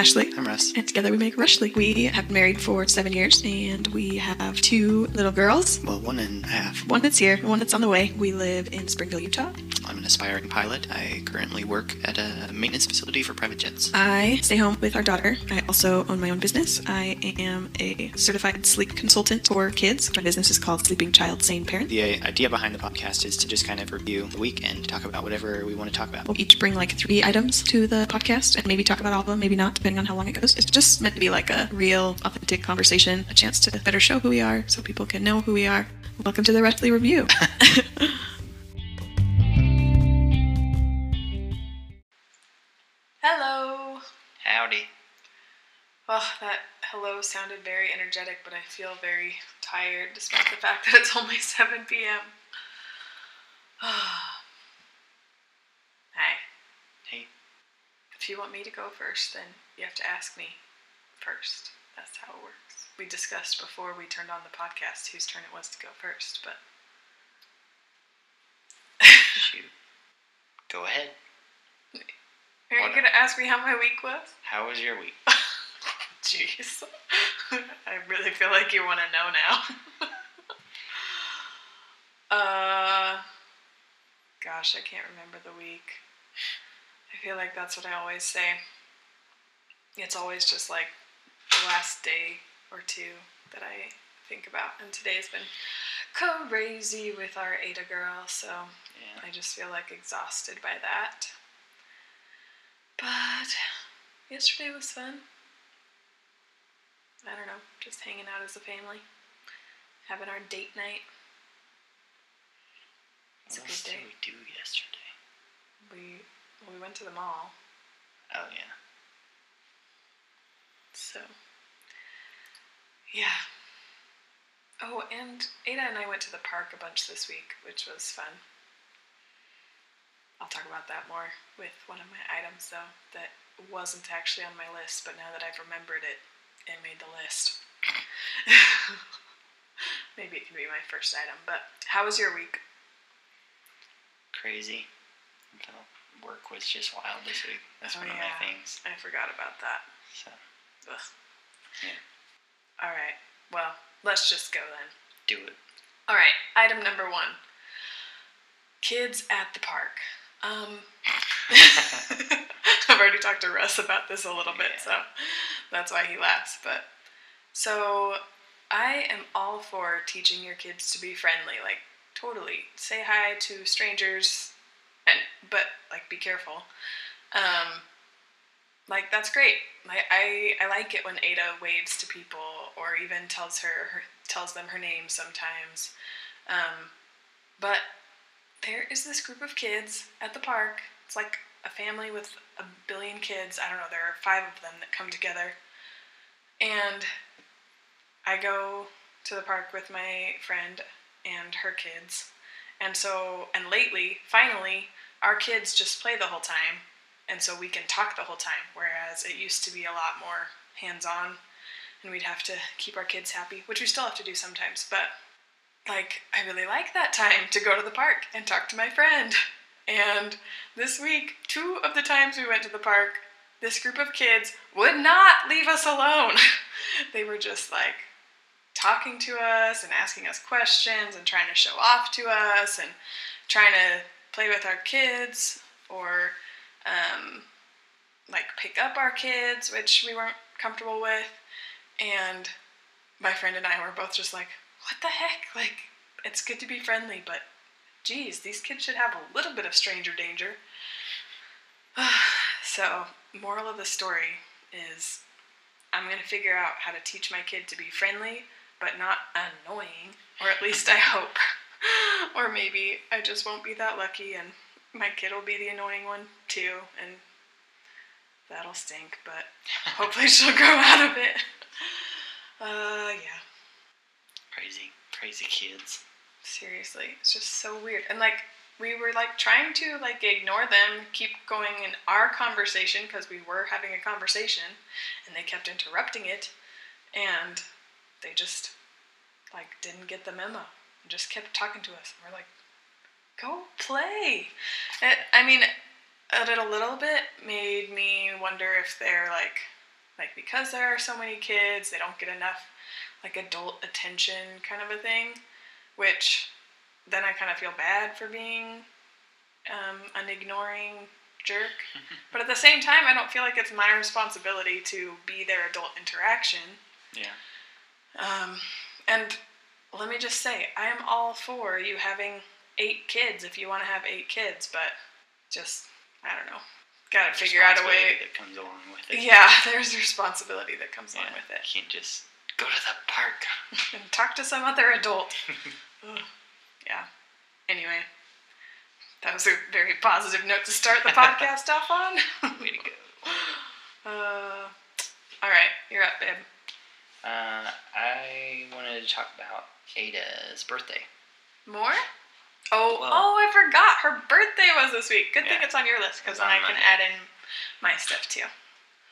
Ashley. I'm Russ. And together we make Rushly. We have been married for seven years and we have two little girls. Well, one and a half. One that's here, one that's on the way. We live in Springville, Utah. Aspiring pilot. I currently work at a maintenance facility for private jets. I stay home with our daughter. I also own my own business. I am a certified sleep consultant for kids. My business is called Sleeping Child Sane Parent. The idea behind the podcast is to just kind of review the week and talk about whatever we want to talk about. We'll each bring like three items to the podcast and maybe talk about all of them, maybe not, depending on how long it goes. It's just meant to be like a real, authentic conversation, a chance to better show who we are so people can know who we are. Welcome to the Rushly Review. Oh, that hello sounded very energetic, but I feel very tired despite the fact that it's only 7 p.m. Hi. Hey. If you want me to go first, then you have to ask me first. That's how it works. We discussed before we turned on the podcast whose turn it was to go first, but Shoot. Go ahead. are you going to ask me how my week was? How was your week? Jeez. I really feel like you want to know now. uh gosh, I can't remember the week. I feel like that's what I always say. It's always just like the last day or two that I think about. And today's been crazy with our Ada girl, so Yeah. I just feel like exhausted by that. But yesterday was fun. I don't know, just hanging out as a family, having our date night. It's a What good else did day. we do yesterday? We we went to the mall, Oh, yeah. so yeah. Oh, and Ada and I went to the park a bunch this week, which was fun. I'll talk about that more with one of my items, though, that wasn't actually on my list, but now that I've remembered it, it made the list. Maybe it can be my first item, but how was your week? Crazy. Work was just wild this week. That's Oh, one yeah. of my things. I forgot about that. So, Ugh. Yeah. All right. Well, let's just go then. do it. All right. Item number one. Kids at the park. Um, I've already talked to Russ about this a little bit, Yeah. so that's why he laughs. But so I am all for teaching your kids to be friendly. Like totally, say hi to strangers, and but like be careful. Um, like that's great. Like I I like it when Ada waves to people or even tells her, her tells them her name sometimes. Um, but there is this group of kids at the park. It's like a family with a billion kids. I don't know. There are five of them that come together, and I go to the park with my friend and her kids. And so, and lately, finally, our kids just play the whole time and so we can talk the whole time. Whereas it used to be a lot more hands on, and we'd have to keep our kids happy, which we still have to do sometimes. But like, I really like that time to go to the park and talk to my friend. And this week, two of the times we went to the park, this group of kids would not leave us alone. they were just like talking to us and asking us questions and trying to show off to us and trying to play with our kids or um, like pick up our kids, which we weren't comfortable with. And my friend and I were both just like, what the heck? Like, it's good to be friendly, but geez, these kids should have a little bit of stranger danger. so, moral of the story is I'm going to figure out how to teach my kid to be friendly, but not annoying, or at least I hope. or maybe I just won't be that lucky and my kid will be the annoying one too, and that'll stink, but hopefully she'll grow out of it. Uh, yeah, Crazy, crazy kids. seriously, it's just so weird. And like, we were like trying to like ignore them, keep going in our conversation because we were having a conversation, and they kept interrupting it, and they just like didn't get the memo and just kept talking to us. And we're like, go play. It, I mean, it a little bit made me wonder if they're like like because there are so many kids, they don't get enough like adult attention kind of a thing, which then I kind of feel bad for being um, an ignoring jerk. but at the same time, I don't feel like it's my responsibility to be their adult interaction. Yeah. Um, and let me just say, I am all for you having eight kids if you want to have eight kids, but just, I don't know. Gotta figure out a way. That comes along with it. Yeah, there's responsibility that comes Yeah, along with it. You can't just go to the park. And talk to some other adult. Yeah. Anyway, that was a very positive note to start the podcast off on. Way to go. Uh, all right, you're up, babe. Uh, I wanted to talk about Ada's birthday. More? Oh, Well- oh, I forgot. Her birthday was this week. Good thing it's on your list because then I can Monday. add in my stuff too.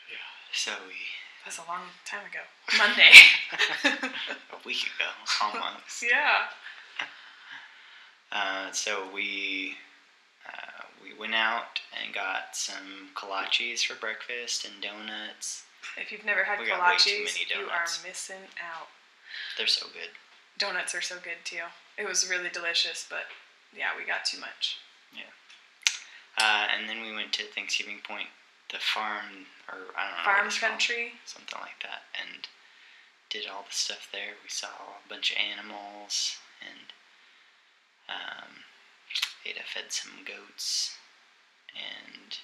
Yeah. So we That was a long time ago. Monday. a week ago, almost. yeah. Uh, so we uh, we went out and got some kolaches for breakfast and donuts. If you've never had We got way too kolaches, many you are missing out. They're so good. Donuts are so good too. It was really delicious, but yeah, we got too much. Yeah. Uh, and then we went to Thanksgiving Point, the farm, or I don't know. Farm it's called, country. something like that, and did all the stuff there. We saw a bunch of animals, and um, Ada fed some goats, and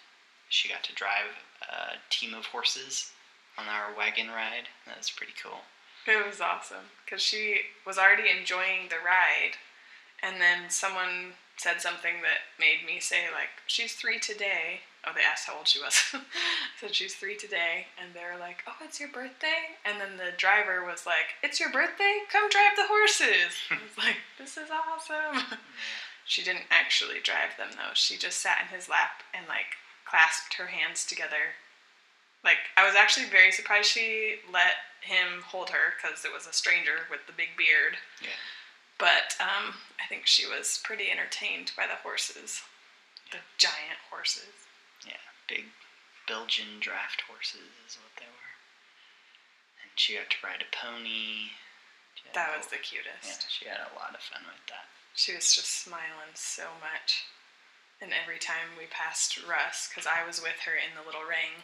she got to drive a team of horses on our wagon ride. That was pretty cool. It was awesome because she was already enjoying the ride, and then someone said something that made me say like, "She's three today." Oh, they asked how old she was. said she's three today, and they're like, "Oh, it's your birthday," and then the driver was like, "It's your birthday? Come drive the horses." I was like, "This is awesome." she didn't actually drive them though. She just sat in his lap and like clasped her hands together like I was actually very surprised she let him hold her because it was a stranger with the big beard. Yeah. But um, I think she was pretty entertained by the horses, the giant horses. Yeah, big Belgian draft horses is what they were. And she got to ride a pony. That was the cutest. Yeah, she had a lot of fun with that. She was just smiling so much. And every time we passed Russ, because I was with her in the little ring,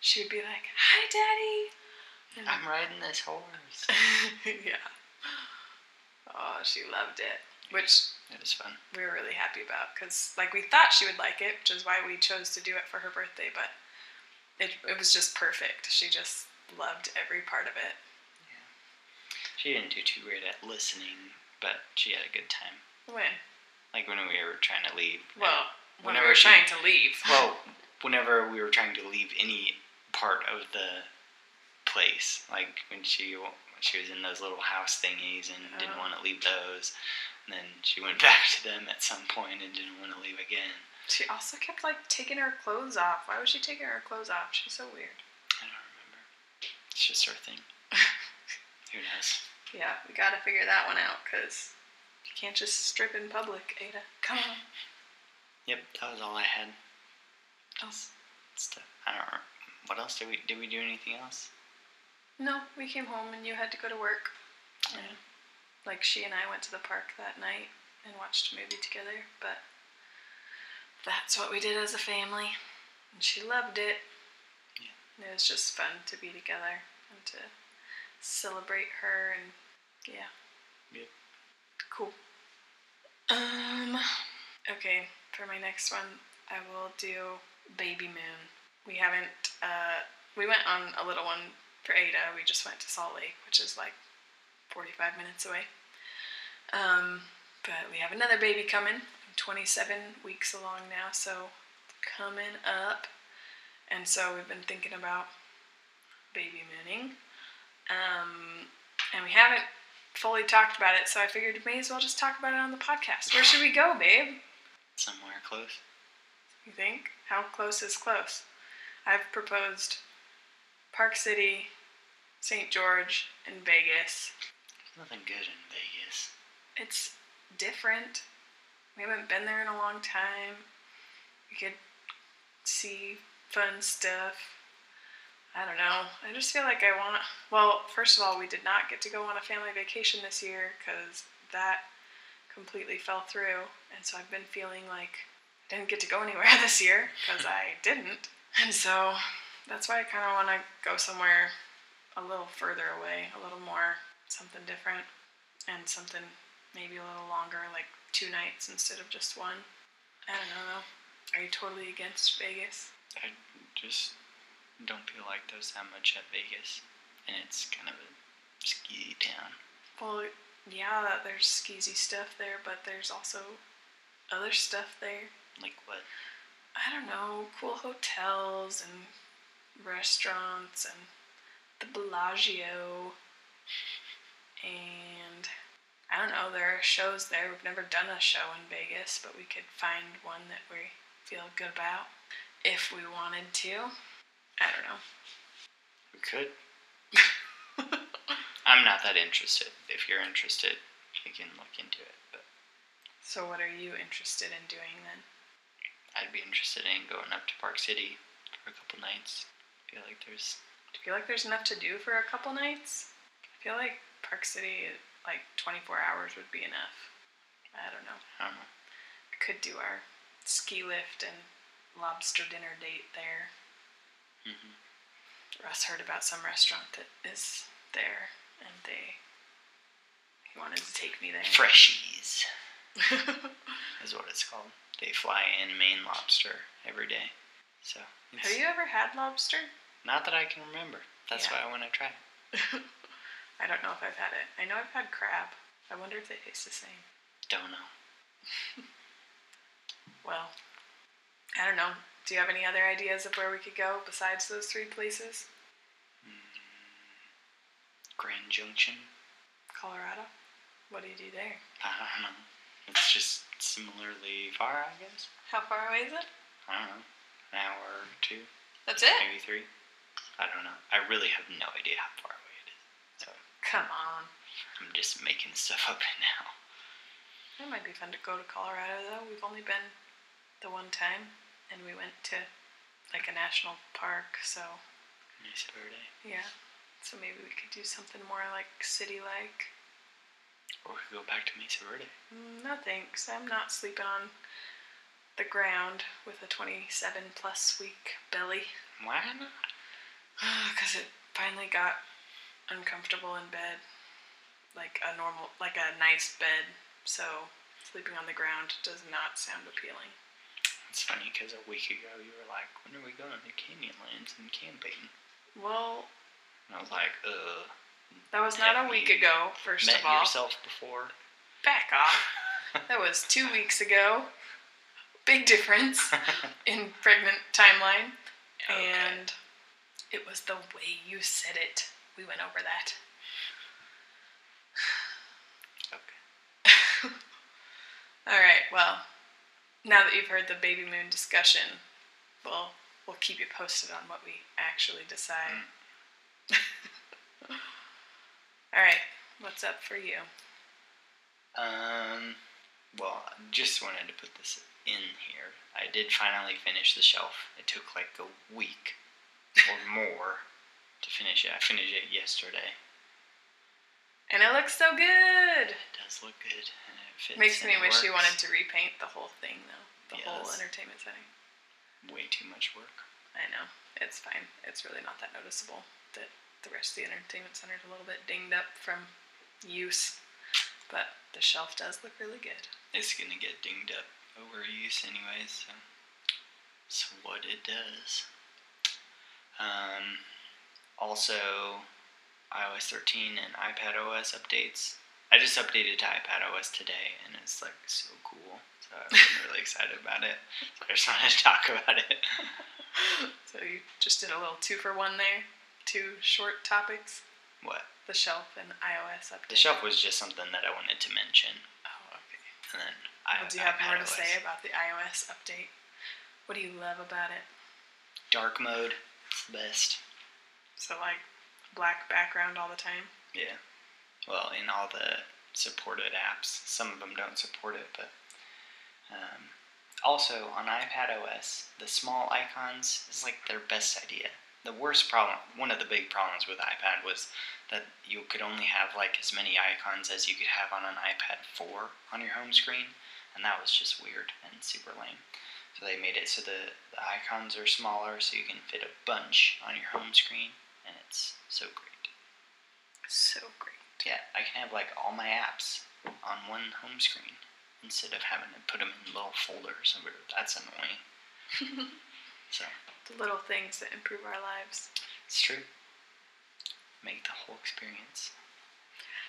she would be like, "Hi, Daddy." And- I'm riding this horse. yeah. Oh, she loved it, which It was fun. we were really happy about because like we thought she would like it which is why we chose to do it for her birthday but it, it was just perfect she just loved every part of it Yeah. She didn't do too great at listening, but she had a good time. when Like when we were trying to leave. well when Whenever we were she- trying to leave well, whenever we were trying to leave any part of the place, like when she she was in those little house thingies and didn't uh-huh. Oh. want to leave those, and then she went back to them at some point and didn't want to leave again. she also kept like taking her clothes off why was she taking her clothes off she's so weird I don't remember. It's just her thing. Who knows? yeah we gotta figure that one out because you can't just strip in public ada come on Yep, that was all I had. Else? Stuff. I don't know. What else did we did we do anything else? no we came home and you had to go to work And, like she and I went to the park that night and watched a movie together, but that's what we did as a family. And she loved it. Yeah. And it was just fun to be together and to celebrate her and yeah. Yep. Cool. Um okay, for my next one I will do Baby Moon. We haven't uh we went on a little one for Ada. We just went to Salt Lake, which is like 45 minutes away. Um, but we have another baby coming. I'm 27 weeks along now, so coming up. And so we've been thinking about baby mooning. Um, and we haven't fully talked about it, so I figured we may as well just talk about it on the podcast. Where should we go, babe? Somewhere close. You think? How close is close? I've proposed Park City, St. George, and Vegas. Nothing good in Vegas. It's different. We haven't been there in a long time. We could see fun stuff. I don't know. I just feel like I want. Well, first of all, we did not get to go on a family vacation this year because that completely fell through, and so I've been feeling like I didn't get to go anywhere this year because I didn't, and so that's why I kind of want to go somewhere a little further away, a little more something different, and something maybe a little longer, like two nights instead of just one. I don't know though. Are you totally against Vegas? I just don't feel like there's that much at Vegas, and it's kind of a ski town. Well, yeah, there's skeezy stuff there, but there's also other stuff there. Like what? I don't know, cool hotels and restaurants and the Bellagio. And I don't know, there are shows there. We've never done a show in Vegas, but we could find one that we feel good about if we wanted to. I don't know. We could. I'm not that interested. If you're interested, we can look into it. But So, what are you interested in doing then? I'd be interested in going up to Park City for a couple nights. I feel like there's Do you feel like there's enough to do for a couple nights? I feel like Park City, like 24 hours would be enough. I don't know. I don't know. Could do our ski lift and lobster dinner date there. hmm Russ heard about some restaurant that is there, and they he wanted to take me there. Freshies is what it's called. They fly in Maine lobster every day. So Have you ever had lobster? not that I can remember. That's Yeah. why I want to try it. I don't know if I've had it. I know I've had crab. I wonder if they taste the same. Don't know. Well, I don't know. Do you have any other ideas of where we could go besides those three places? Hmm. Grand Junction. Colorado? What do you do there? I don't know. It's just similarly far, I guess. How far away is it? I don't know. An hour or two, That's it? maybe three. I don't know. I really have no idea how far away it is. So Come on. I'm just making stuff up now. It might be fun to go to Colorado though. We've only been the one time and we went to like a national park, so Mesa Verde. yeah. So maybe we could do something more like city like. Or we could go back to Mesa Verde. Mm, No thanks. I'm not sleeping on the ground with a 27 plus week belly. Why not? Because it finally got uncomfortable in bed. Like a normal, like a nice bed. So sleeping on the ground does not sound appealing. It's funny because a week ago you were like, when are we going to Canyonlands and camping? Well, And I was like, uh, that was not a week ago, first met of all. yourself before? Back off. That was two weeks ago. Big difference in pregnant timeline. Okay. And it was the way you said it. We went over that. Okay. All right. Well, now that you've heard the baby moon discussion, we'll we'll keep you posted on what we actually decide. All right. What's up for you? Um, well, I just wanted to put this in here. I did finally finish the shelf. It took like a week or more to finish it. I finished it yesterday. And it looks so good. It does look good, and it fits. Makes me wish you wanted to repaint the whole thing though. The whole entertainment center. Way too much work. I know. It's fine. It's really not that noticeable that the rest of the entertainment center is a little bit dinged up from use. But the shelf does look really good. It's gonna get dinged up over use anyways, so it's what it does. Um, also, iOS 13 and iPad OS updates. I just updated to iPad OS today, and it's like so cool. So I'm really excited about it. So I just wanted to talk about it. So you just did a little two for one there. Two short topics. What? The shelf and iOS update. The shelf was just something that I wanted to mention, Oh, okay. and then I, Well, do you have more to iPadOS. say about the iOS update? What do you love about it? Dark mode, it's the best. So like black background all the time. Yeah. Well, in all the supported apps, some of them don't support it, but um, also on iPad OS, the small icons is like their best idea. the worst problem, one of the big problems with iPad was that you could only have like as many icons as you could have on an iPad 4 on your home screen, and that was just weird and super lame. So they made it so the, the icons are smaller so you can fit a bunch on your home screen, it's so great. So great. Yeah, I can have like all my apps on one home screen instead of having to put them in little folders. That's annoying. so The little things that improve our lives. it's true. Make the whole experience.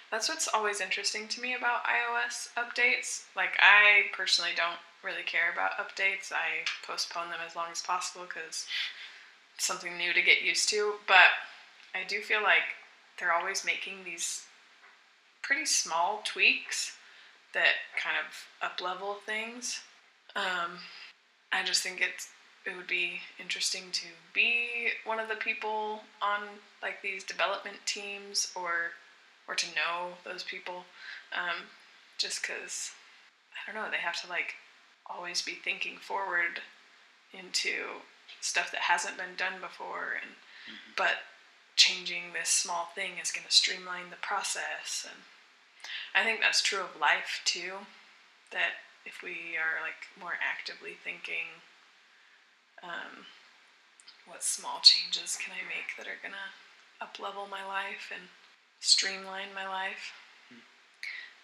That's what's always interesting to me about iOS updates. Like, I personally don't really care about updates. I postpone them as long as possible because it's something new to get used to. But I do feel like they're always making these pretty small tweaks that kind of up level things. Um, I just think it's it would be interesting to be one of the people on like these development teams or or to know those people um, just because i don't know they have to like always be thinking forward into stuff that hasn't been done before and but changing this small thing is going to streamline the process and i think that's true of life too that if we are like more actively thinking um, what small changes can i make that are going to up level my life and streamline my life?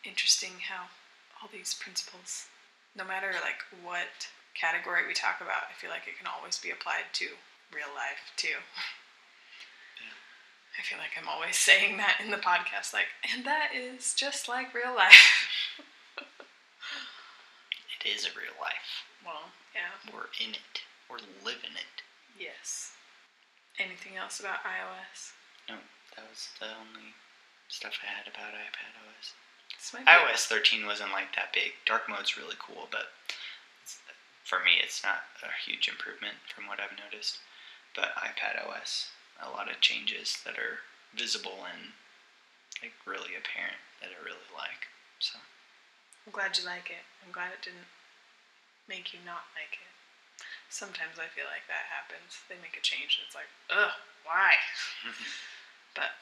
Interesting how all these principles no matter like what category we talk about i feel like it can always be applied to real life too i feel like i'm always saying that in the podcast like and that is just like real life It is a real life. well yeah We're in it. We're living it. yes anything else about ios No, that was the only stuff I had about iPad OS. iOS 13 wasn't like that big. Dark mode's really cool, but for me, it's not a huge improvement from what I've noticed. But iPad OS, a lot of changes that are visible and like really apparent that I really like. So I'm glad you like it. I'm glad it didn't make you not like it. Sometimes I feel like that happens. They make a change and it's like, ugh, why? but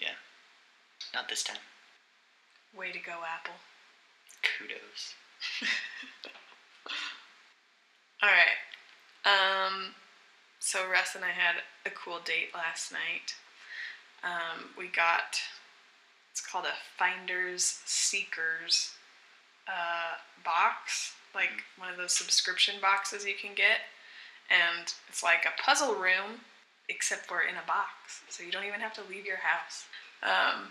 yeah, not this time. way to go, Apple. Kudos. All right. Um, so Russ and I had a cool date last night. Um, we got it's called a Finders Seekers uh, box, like one of those subscription boxes you can get, and it's like a puzzle room, except for in a box, so you don't even have to leave your house. Um,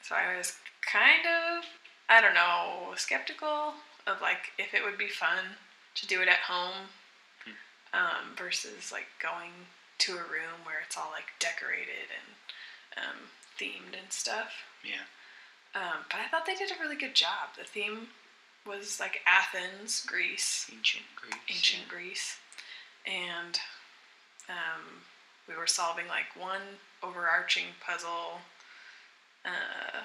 so I was kind of, I don't know, skeptical of like if it would be fun to do it at home um, versus like going to a room where it's all like decorated and um, themed and stuff. Yeah. Um, but I thought they did a really good job. The theme was like Athens, Greece, Ancient Greece. ancient Greece, and um, we were solving like one overarching puzzle, uh,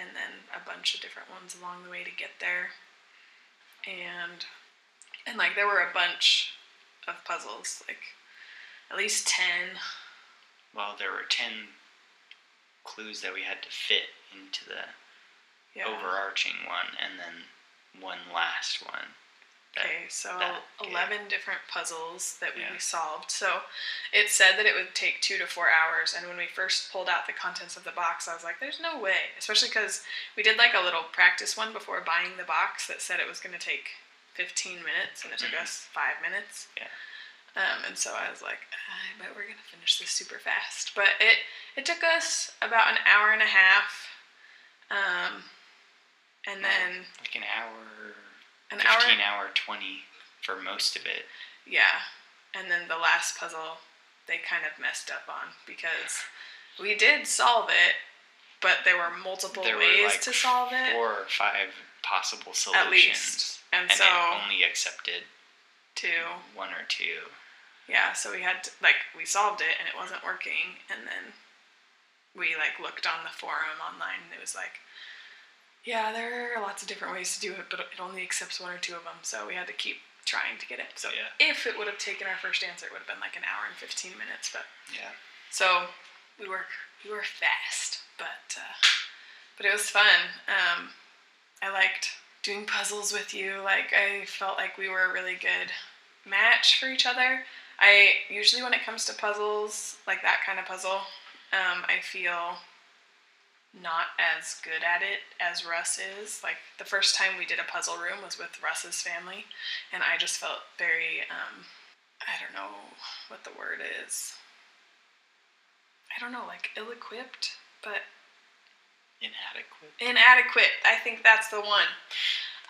and then a bunch of different ones along the way to get there, and and like there were a bunch of puzzles, like at least ten. Well, there were 10 clues that we had to fit into the Yeah. overarching one and then one last one. that- Okay, so that gave. 11 different puzzles that we Yeah. solved. So it said that it would take two to four hours. And when we first pulled out the contents of the box, I was like, there's no way. Especially because we did like a little practice one before buying the box that said it was going to take 15 minutes, and it took Mhm. us five minutes. Yeah. Um, and so I was like, I bet we're going to finish this super fast. But it, it took us about an hour and a half. Um, and then like an hour, an hour. 15 hour, 20 for most of it. Yeah. And then the last puzzle they kind of messed up on because we did solve it, but there were multiple There were, ways like, to solve it. Four or five possible solutions. At least. And, And so it only accepted two. one or two. Yeah, so we had to, like we solved it and it wasn't working and then we like looked on the forum online and it was like yeah, there are lots of different ways to do it, but it only accepts one or two of them. So we had to keep trying to get it. So Yeah. if it would have taken our first answer, it would have been like an hour and 15 minutes. But Yeah. so we were we were fast, but uh, but it was fun. Um, I liked doing puzzles with you. Like I felt like we were a really good match for each other. I usually when it comes to puzzles, like that kind of puzzle, um, I feel not as good at it as Russ is. Like the first time we did a puzzle room was with Russ's family, and I just felt very um, I don't know what the word is. I don't know, like ill-equipped, but Inadequate. inadequate. I think that's the one.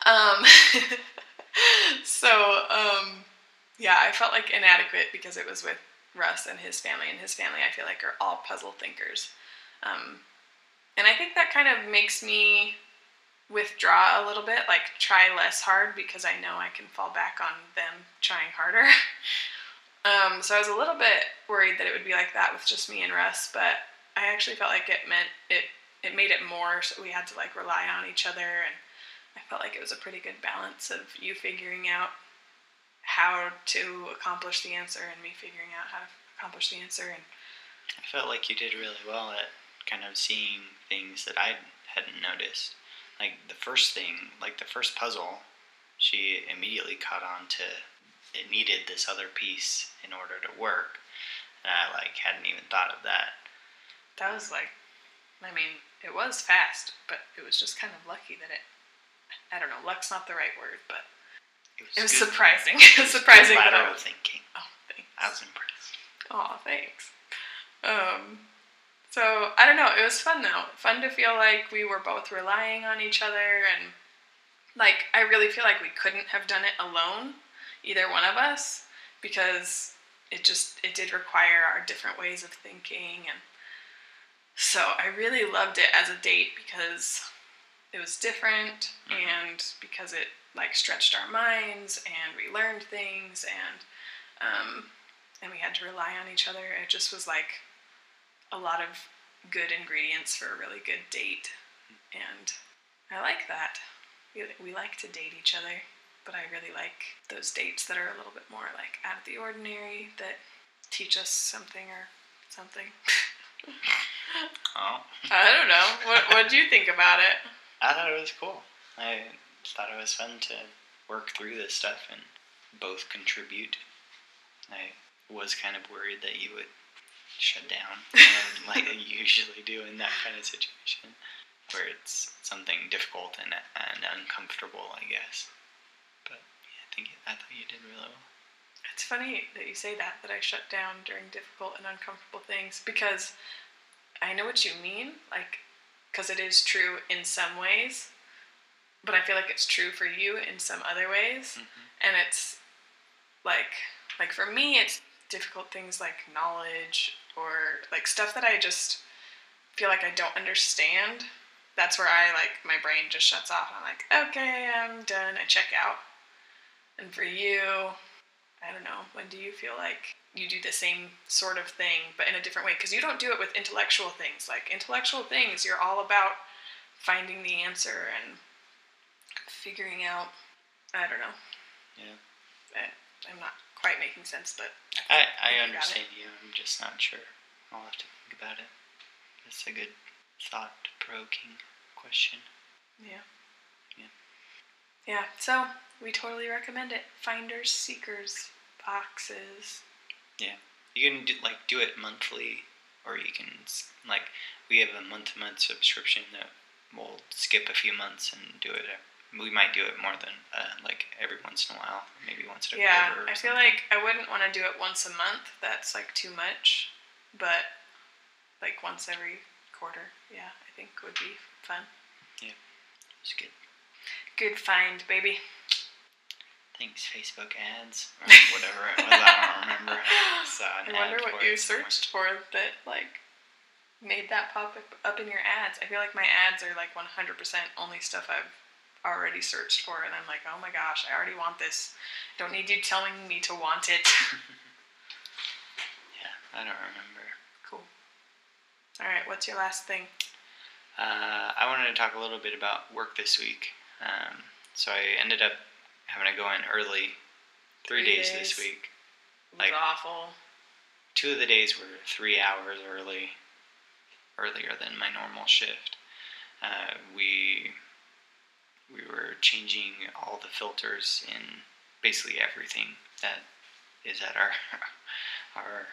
Um, so, um, yeah, I felt like inadequate because it was with Russ and his family, and his family I feel like are all puzzle thinkers. Um, and I think that kind of makes me withdraw a little bit, like try less hard because I know I can fall back on them trying harder. um, so I was a little bit worried that it would be like that with just me and Russ, but I actually felt like it meant it it made it more so we had to like rely on each other and I felt like it was a pretty good balance of you figuring out how to accomplish the answer and me figuring out how to accomplish the answer and I felt like you did really well at kind of seeing things that I hadn't noticed. Like the first thing, like the first puzzle, she immediately caught on to it needed this other piece in order to work. And I like hadn't even thought of that. that was like I mean, it was fast, but it was just kind of lucky that it I don't know, luck's not the right word, but It was, it was surprising. it was surprising that I was thinking. Oh, thanks. I was impressed. Oh, thanks. Um, so I don't know. It was fun though. Fun to feel like we were both relying on each other, and like I really feel like we couldn't have done it alone, either one of us, because it just it did require our different ways of thinking, and so I really loved it as a date because it was different and because it like stretched our minds and we learned things and um, and we had to rely on each other. It just was like a lot of good ingredients for a really good date, and I like that. We, we like to date each other, but I really like those dates that are a little bit more like out of the ordinary that teach us something or something. Oh, I don't know. What what do you think about it? I thought it was cool. I thought it was fun to work through this stuff and both contribute. I was kind of worried that you would shut down, like you usually do in that kind of situation, where it's something difficult and, and uncomfortable, I guess. But yeah, I think I thought you did really well. It's funny that you say that, that I shut down during difficult and uncomfortable things because I know what you mean, like, because it is true in some ways, but I feel like it's true for you in some other ways. Mm-hmm. And it's like, like for me, it's difficult things like knowledge or like stuff that I just feel like I don't understand. That's where I like, my brain just shuts off. I'm like, okay, I'm done. I check out. And for you, I don't know. When do you feel like you do the same sort of thing, but in a different way? Because you don't do it with intellectual things. Like intellectual things, you're all about finding the answer and figuring out. I don't know. Yeah. I, I'm not quite making sense, but I, I it. understand you. I'm just not sure. I'll have to think about it. That's a good thought provoking question. Yeah. Yeah. So we totally recommend it. Finders, seekers, boxes. Yeah, you can do, like do it monthly, or you can like we have a month to month subscription that we'll skip a few months and do it. e- We might do it more than uh, like every once in a while, maybe once a Yeah, I feel something. like I wouldn't want to do it once a month. That's like too much. But like once every quarter, yeah, I think would be fun. Yeah, it's good. Good find, baby. Thanks, Facebook ads or whatever it was. I don't remember. I I wonder what you somewhere. searched for that like made that pop up, up in your ads. I feel like my ads are like 100% only stuff I've already searched for, and I'm like, oh my gosh, I already want this. Don't need you telling me to want it. Yeah, I don't remember. cool. All right, what's your last thing? Uh, I wanted to talk a little bit about work this week. Um, so I ended up having to go in early three, Three days, days. this week. It was Like- awful. Two of the days were three hours early, earlier than my normal shift. Uh, we we were changing all the filters in basically everything that is at our our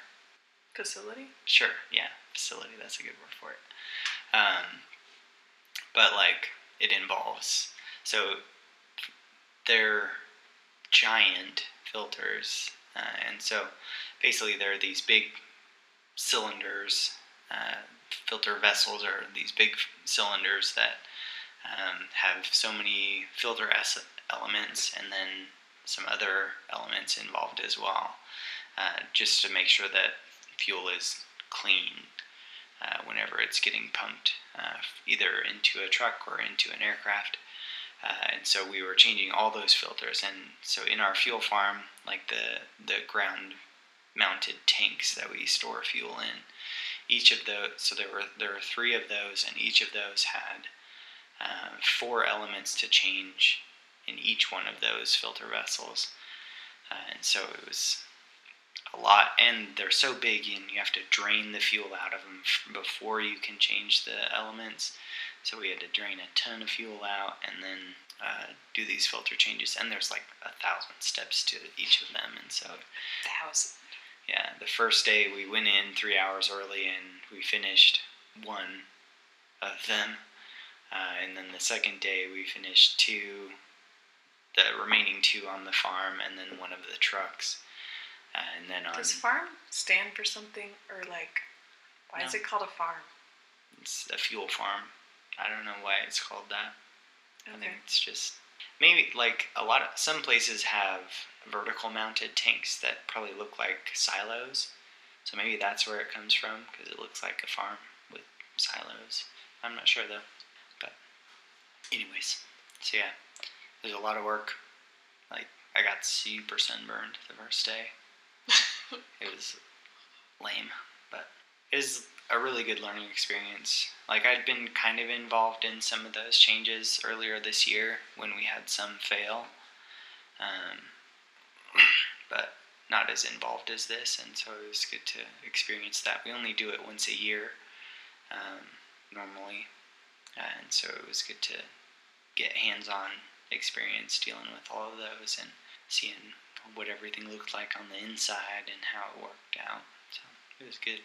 Facility? Sure, yeah, facility. That's a good word for it. Um, but like it involves so they're giant filters, uh, and so basically there are these big cylinders. Uh, filter vessels are these big cylinders that um, have so many filter elements, and then some other elements involved as well, uh, just to make sure that fuel is clean uh, whenever it's getting pumped, uh, either into a truck or into an aircraft. Uh, and so we were changing all those filters. And so in our fuel farm, like the the ground mounted tanks that we store fuel in, each of those. So there were there were three of those, and each of those had uh, four elements to change in each one of those filter vessels. Uh, and so it was a lot, and they're so big, and you have to drain the fuel out of them before you can change the elements. So we had to drain a ton of fuel out, and then uh, do these filter changes. And there's like a thousand steps to each of them, and so Thousand. yeah, the first day we went in three hours early, and we finished one of them. Uh, and then the second day we finished two, the remaining two on the farm, and then one of the trucks. Uh, and then on Does farm stand for something or like why is it called a farm? it's a fuel farm. I don't know why it's called that. I think it's just maybe like a lot of some places have vertical mounted tanks that probably look like silos. So maybe that's where it comes from because it looks like a farm with silos. I'm not sure though. But anyways, so yeah, there's a lot of work. Like I got super sunburned the first day. it was lame, but it was a really good learning experience. Like I'd been kind of involved in some of those changes earlier this year when we had some fail, um, but not as involved as this, and so it was good to experience that. We only do it once a year um, normally, and so it was good to get hands-on experience dealing with all of those and seeing what everything looked like on the inside and how it worked out. So it was good.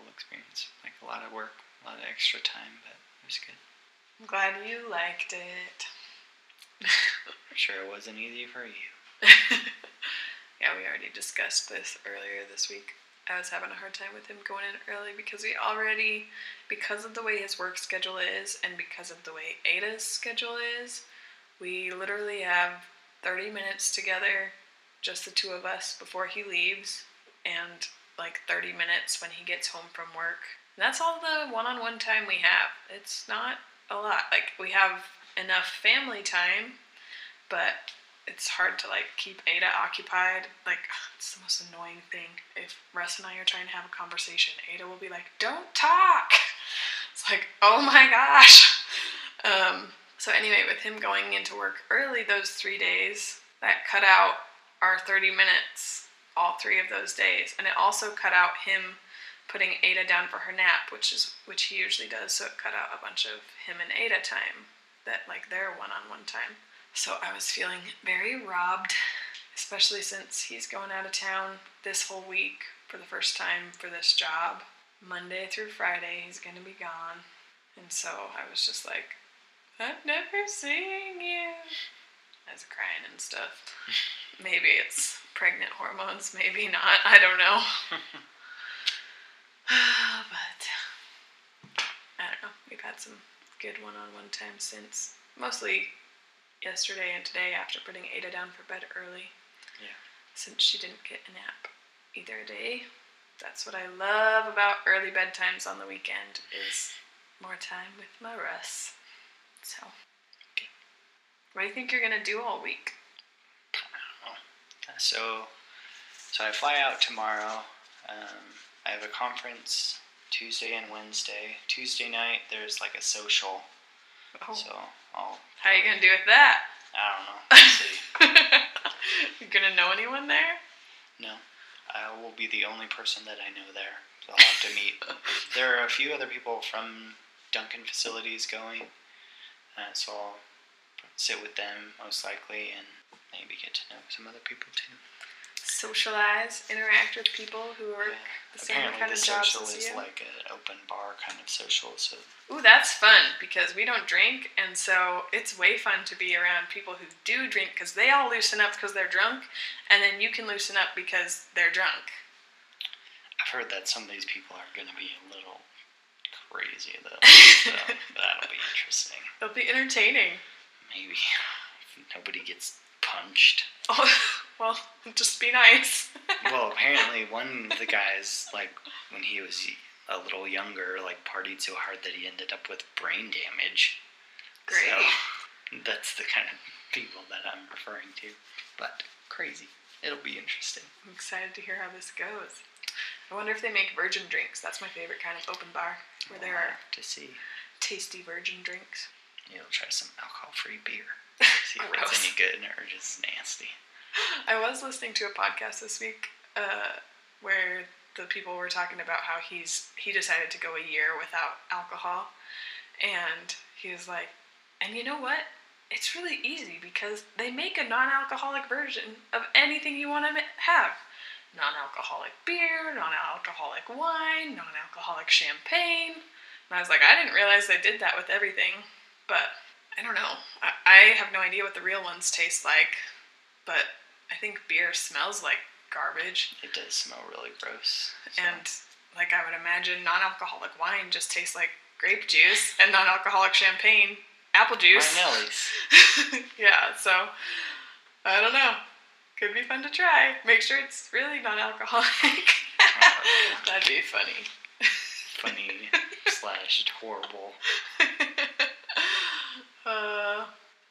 It was a cool experience. Like a lot of work, a lot of extra time, but it was good. I'm glad you liked it. Sure, it wasn't easy for you. yeah, we already discussed this earlier this week. I was having a hard time with him going in early because we already, because of the way his work schedule is and because of the way Ada's schedule is, we literally have 30 minutes together, just the two of us, before he leaves, and like 30 minutes when he gets home from work. That's all the one on one time we have. It's not a lot. Like, we have enough family time, but it's hard to like keep Ada occupied. Like it's the most annoying thing. If Russ and I are trying to have a conversation, Ada will be like, "Don't talk." It's like, oh my gosh. Um, so anyway, with him going into work early those three days, that cut out our 30 minutes all three of those days, and it also cut out him putting Ada down for her nap, which is which he usually does. So it cut out a bunch of him and Ada time, that like their one-on-one time. So I was feeling very robbed, especially since he's going out of town this whole week for the first time for this job. Monday through Friday, he's gonna be gone. And so I was just like, I've never seen you. I was crying and stuff. Maybe it's pregnant hormones, maybe not. I don't know. Ah, but I don't know. We've had some good one on one time since. Mostly yesterday and today after putting Ada down for bed early. Yeah. Since she didn't get a nap either day. That's what I love about early bedtimes on the weekend is more time with my Russ. So Okay. what do you think you're gonna do all week? So, so I fly out tomorrow. Um, I have a conference Tuesday and Wednesday. Tuesday night there's like a social, Oh, so I'll how are you gonna do with that? I don't know. You gonna know anyone there? No, I will be the only person that I know there. So I'll have to meet. there are a few other people from Duncan facilities going, uh, so I'll sit with them most likely and maybe get to know some other people too. Socialize, interact with people who work the same Apparently, kind the of jobs social as is you. like an open bar kind of social. So Ooh, that's fun because we don't drink, and so it's way fun to be around people who do drink because they all loosen up because they're drunk, and then you can loosen up because they're drunk. I've heard that some of these people are going to be a little crazy though. so that'll be interesting. It'll be entertaining. Maybe nobody gets punched. Oh, well, just be nice. well, apparently one of the guys, like when he was a little younger, like partied so hard that he ended up with brain damage. Great. So that's the kind of people that I'm referring to. But crazy. It'll be interesting. I'm excited to hear how this goes. I wonder if they make virgin drinks. That's my favorite kind of open bar, where there are to see. tasty virgin drinks. You'll try some alcohol-free beer. See if any good or just nasty. I was listening to a podcast this week uh, where the people were talking about how he's he decided to go a year without alcohol, and he was like, and you know what? It's really easy because they make a non-alcoholic version of anything you want to have. Non-alcoholic beer, non-alcoholic wine, non-alcoholic champagne. And I was like, I didn't realize they did that with everything, but I don't know. I, I have no idea what the real ones taste like, but I think beer smells like garbage, It does smell really gross. so- and like I would imagine, non-alcoholic wine just tastes like grape juice, and non-alcoholic champagne apple juice. Martinelli's. yeah, so I don't know. Could be fun to try. Make sure it's really non-alcoholic. Oh, That'd be funny. Funny slash horrible.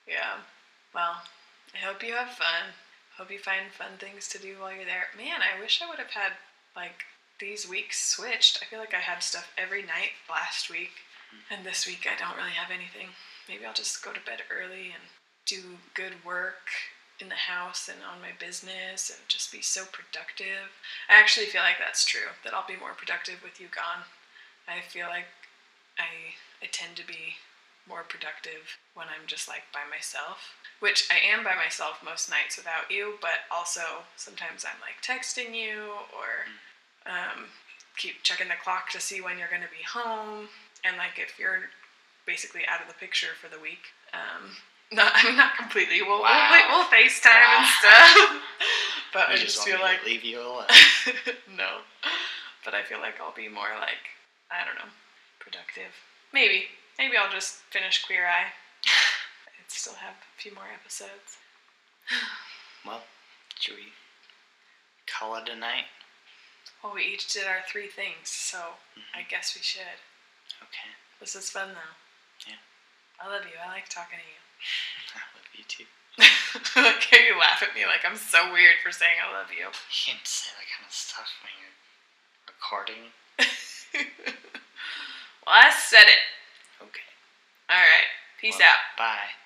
Yeah. Well, I hope you have fun. Hope you find fun things to do while you're there. Man, I wish I would have had like these weeks switched. I feel like I had stuff every night last week, mm-hmm. and this week I don't really have anything. Maybe I'll just go to bed early and do good work in the house and on my business and just be so productive. I actually feel like that's true, that I'll be more productive with you gone. I feel like I I tend to be productive when I'm just like by myself, which I am by myself most nights without you, but also sometimes I'm like texting you or um, keep checking the clock to see when you're going to be home. And like if you're basically out of the picture for the week, um, not, I mean, not completely. We'll, Wow. we'll, we'll FaceTime and stuff. But You I just feel like leave you alone. no. But I feel like I'll be more like I don't know, productive. Maybe. Maybe I'll just finish Queer Eye. I still have a few more episodes. well, should we call it a night? Well, we each did our three things, so mm-hmm. I guess we should. Okay. This is fun though. Yeah. I love you. I like talking to you. I love you too. like how you laugh at me like I'm so weird for saying I love you. You can't say that kind of stuff when you're recording. well, I said it. All right. Peace Well, out. Bye.